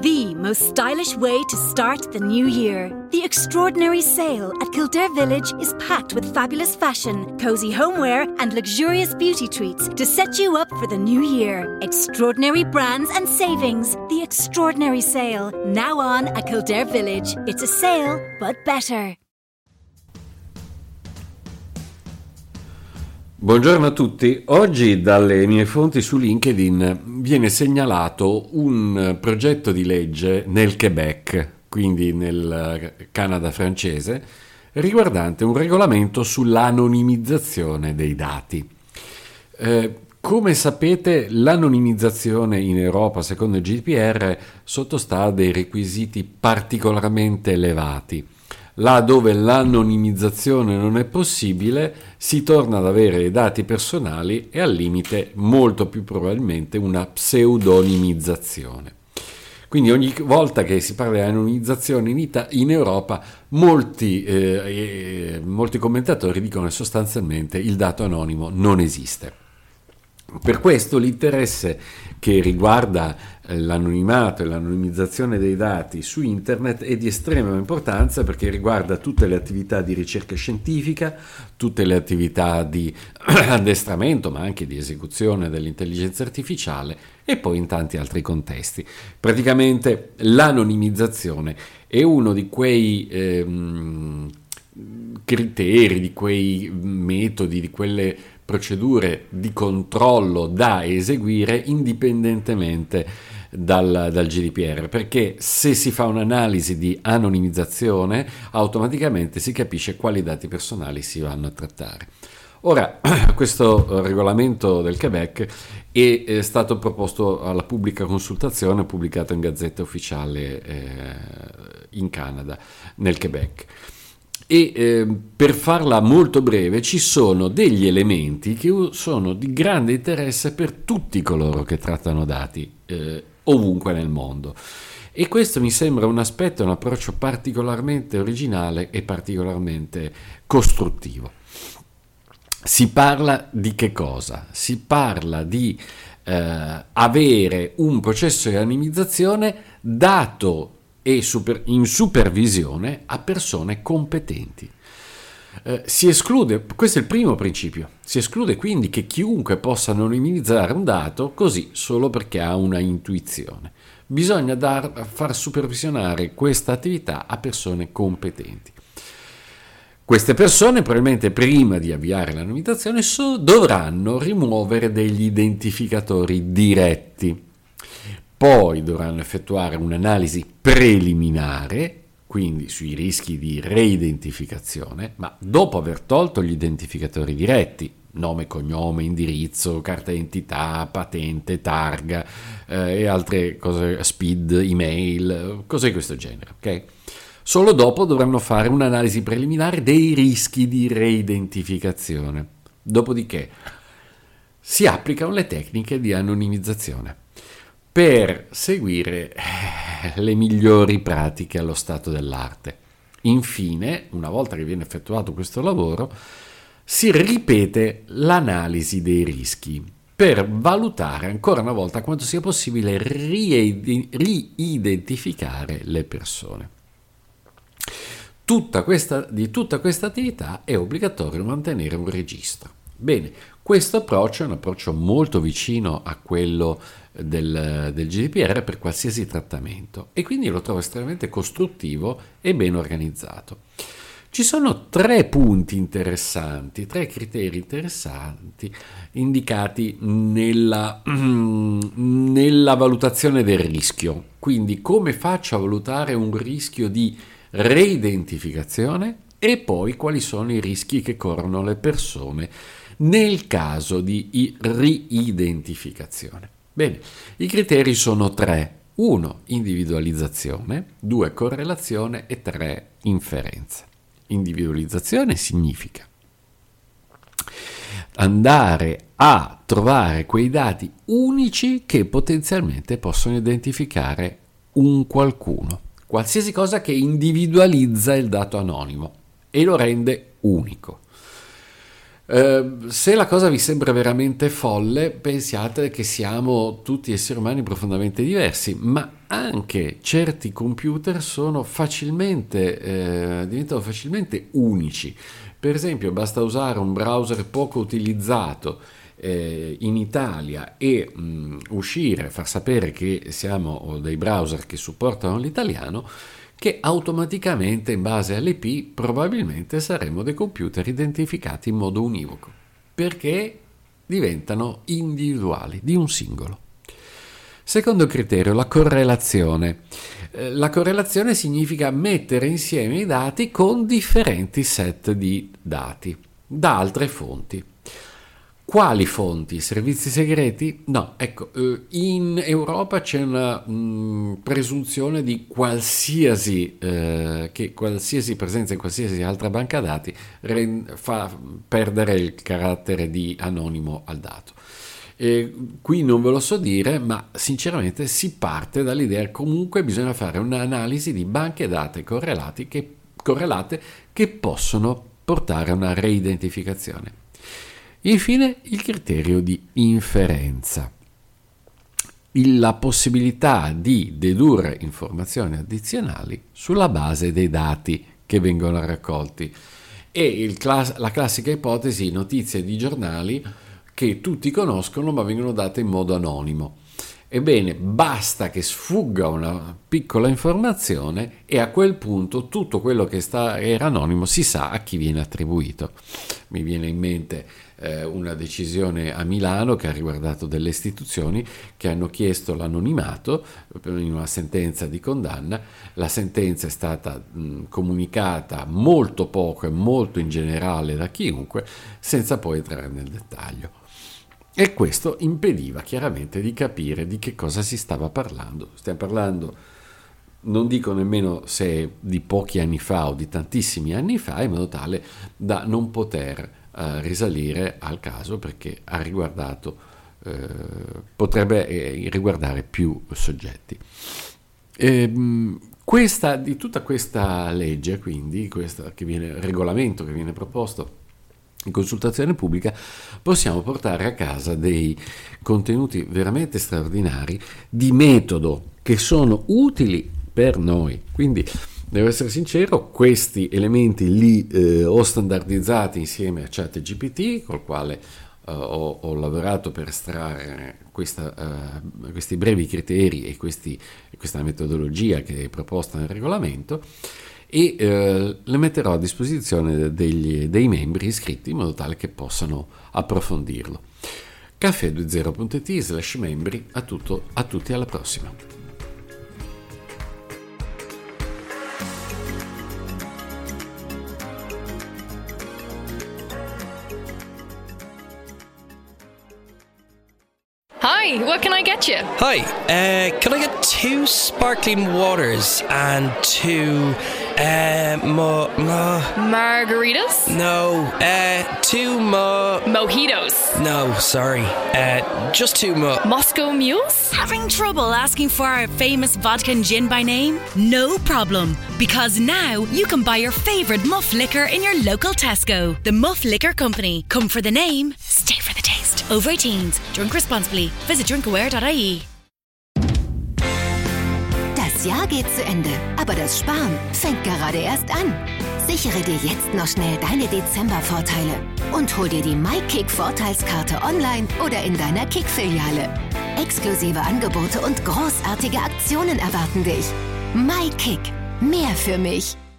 The most stylish way to start the new year. The extraordinary sale at Kildare Village is packed with fabulous fashion, cozy homeware, and luxurious beauty treats to set you up for the new year. Extraordinary brands and savings. The extraordinary sale. Now on at Kildare Village. It's a sale, but better. Buongiorno a tutti, oggi dalle mie fonti su LinkedIn viene segnalato un progetto di legge nel Quebec, quindi nel Canada francese, riguardante un regolamento sull'anonimizzazione dei dati. Eh, come sapete l'anonimizzazione in Europa secondo il GDPR sottostà a dei requisiti particolarmente elevati là dove l'anonimizzazione non è possibile, si torna ad avere i dati personali e al limite molto più probabilmente una pseudonimizzazione. Quindi ogni volta che si parla di anonimizzazione in, Ita- in Europa, molti, eh, eh, molti commentatori dicono che sostanzialmente il dato anonimo non esiste. Per questo l'interesse che riguarda eh, l'anonimato e l'anonimizzazione dei dati su internet è di estrema importanza perché riguarda tutte le attività di ricerca scientifica, tutte le attività di addestramento, ma anche di esecuzione dell'intelligenza artificiale e poi in tanti altri contesti. Praticamente l'anonimizzazione è uno di quei ehm, criteri, di quei metodi, di quelle procedure di controllo da eseguire indipendentemente dal, dal, GDPR, perché se si fa un'analisi di anonimizzazione automaticamente si capisce quali dati personali si vanno a trattare. Ora, questo regolamento del Quebec è, stato proposto alla pubblica consultazione, pubblicato in Gazzetta Ufficiale eh, in Canada, nel Quebec e eh, per farla molto breve ci sono degli elementi che sono di grande interesse per tutti coloro che trattano dati eh, ovunque nel mondo. E questo mi sembra un aspetto, un approccio particolarmente originale e particolarmente costruttivo. Si parla di che cosa? Si parla di eh, avere un processo di animizzazione dato e super, in supervisione a persone competenti. Eh, si esclude, questo è il primo principio, si esclude quindi che chiunque possa anonimizzare un dato così solo perché ha una intuizione. Bisogna dar, far supervisionare questa attività a persone competenti. Queste persone probabilmente prima di avviare l'anonimizzazione so, dovranno rimuovere degli identificatori diretti poi dovranno effettuare un'analisi preliminare, quindi sui rischi di reidentificazione, ma dopo aver tolto gli identificatori diretti, nome, cognome, indirizzo, carta d'identità, patente, targa eh, e altre cose, speed, email, cose di questo genere, ok? Solo dopo dovranno fare un'analisi preliminare dei rischi di reidentificazione. Dopodiché si applicano le tecniche di anonimizzazione per seguire eh, le migliori pratiche allo stato dell'arte. Infine, una volta che viene effettuato questo lavoro, si ripete l'analisi dei rischi per valutare ancora una volta quanto sia possibile riidentificare le persone. Tutta questa, di tutta questa attività è obbligatorio mantenere un registro. Bene, questo approccio è un approccio molto vicino a quello del, del, GDPR per qualsiasi trattamento e quindi lo trovo estremamente costruttivo e ben organizzato. Ci sono tre punti interessanti, tre criteri interessanti indicati nella, nella valutazione del rischio. Quindi come faccio a valutare un rischio di reidentificazione e poi quali sono i rischi che corrono le persone nel caso di riidentificazione. Bene, i criteri sono tre. 1. Individualizzazione, 2. Correlazione e 3. Inferenza. Individualizzazione significa andare a trovare quei dati unici che potenzialmente possono identificare un qualcuno, qualsiasi cosa che individualizza il dato anonimo e lo rende unico. Eh, se la cosa vi sembra veramente folle, pensiate che siamo tutti esseri umani profondamente diversi, ma anche certi computer sono facilmente, eh, diventano facilmente unici. Per esempio, basta usare un browser poco utilizzato eh, in Italia e mh, uscire, far sapere che siamo dei browser che supportano l'italiano, che automaticamente in base all'IP probabilmente saremo dei computer identificati in modo univoco, perché diventano individuali, di un singolo. Secondo criterio, la correlazione. Eh, la correlazione significa mettere insieme i dati con differenti set di dati da altre fonti. Quali fonti? Servizi segreti? No, ecco, eh, in Europa c'è una mm, presunzione di qualsiasi, eh, che qualsiasi presenza in qualsiasi altra banca dati fa perdere il carattere di anonimo al dato. E qui non ve lo so dire, ma sinceramente si parte dall'idea che comunque bisogna fare un'analisi di banche dati correlate che, correlate che possono portare a una reidentificazione. Infine il criterio di inferenza. La possibilità di dedurre informazioni addizionali sulla base dei dati che vengono raccolti e class- la classica ipotesi notizie di giornali che tutti conoscono ma vengono date in modo anonimo. Ebbene, basta che sfugga una piccola informazione e a quel punto tutto quello che sta, era anonimo si sa a chi viene attribuito. Mi viene in mente eh, una decisione a Milano che ha riguardato delle istituzioni che hanno chiesto l'anonimato in una sentenza di condanna. La sentenza è stata mh, comunicata molto poco e molto in generale da chiunque, senza poi entrare nel dettaglio. E questo impediva chiaramente di capire di che cosa si stava parlando. Stiamo parlando, non dico nemmeno se di pochi anni fa o di tantissimi anni fa, in modo tale da non poter eh, risalire al caso perché ha riguardato, eh, potrebbe eh, riguardare più soggetti. E, ehm, questa, di tutta questa legge, quindi, questo che viene, regolamento che viene proposto in consultazione pubblica possiamo portare a casa dei contenuti veramente straordinari di metodo che sono utili per noi. Quindi devo essere sincero, questi elementi li eh, ho standardizzati insieme a ChatGPT, col quale eh, ho, ho, lavorato per estrarre questa, uh, questi brevi criteri e questi, questa metodologia che è proposta nel regolamento e eh, le metterò a disposizione degli, dei membri iscritti in modo tale che possano approfondirlo. caffè20.it slash membri a, tutto, a tutti alla prossima. Hi, what can I get you? Hi, uh, can I get two sparkling waters and two uh, mo, mo Margaritas? No, uh, two more. mojitos. No, sorry, uh, just two more. Moscow mules. Having trouble asking for our famous vodka and gin by name? No problem, because now you can buy your favorite Muff liquor in your local Tesco. The Muff Liquor Company. Come for the name, stay for the taste. Over 18s. Drink responsibly. Visit drinkaware.ie. Jahr geht zu Ende, aber das Sparen fängt gerade erst an. Sichere dir jetzt noch schnell deine Dezember-Vorteile und hol dir die MyKick-Vorteilskarte online oder in deiner Kick-Filiale. Exklusive Angebote und großartige Aktionen erwarten dich. MyKick. Mehr für mich.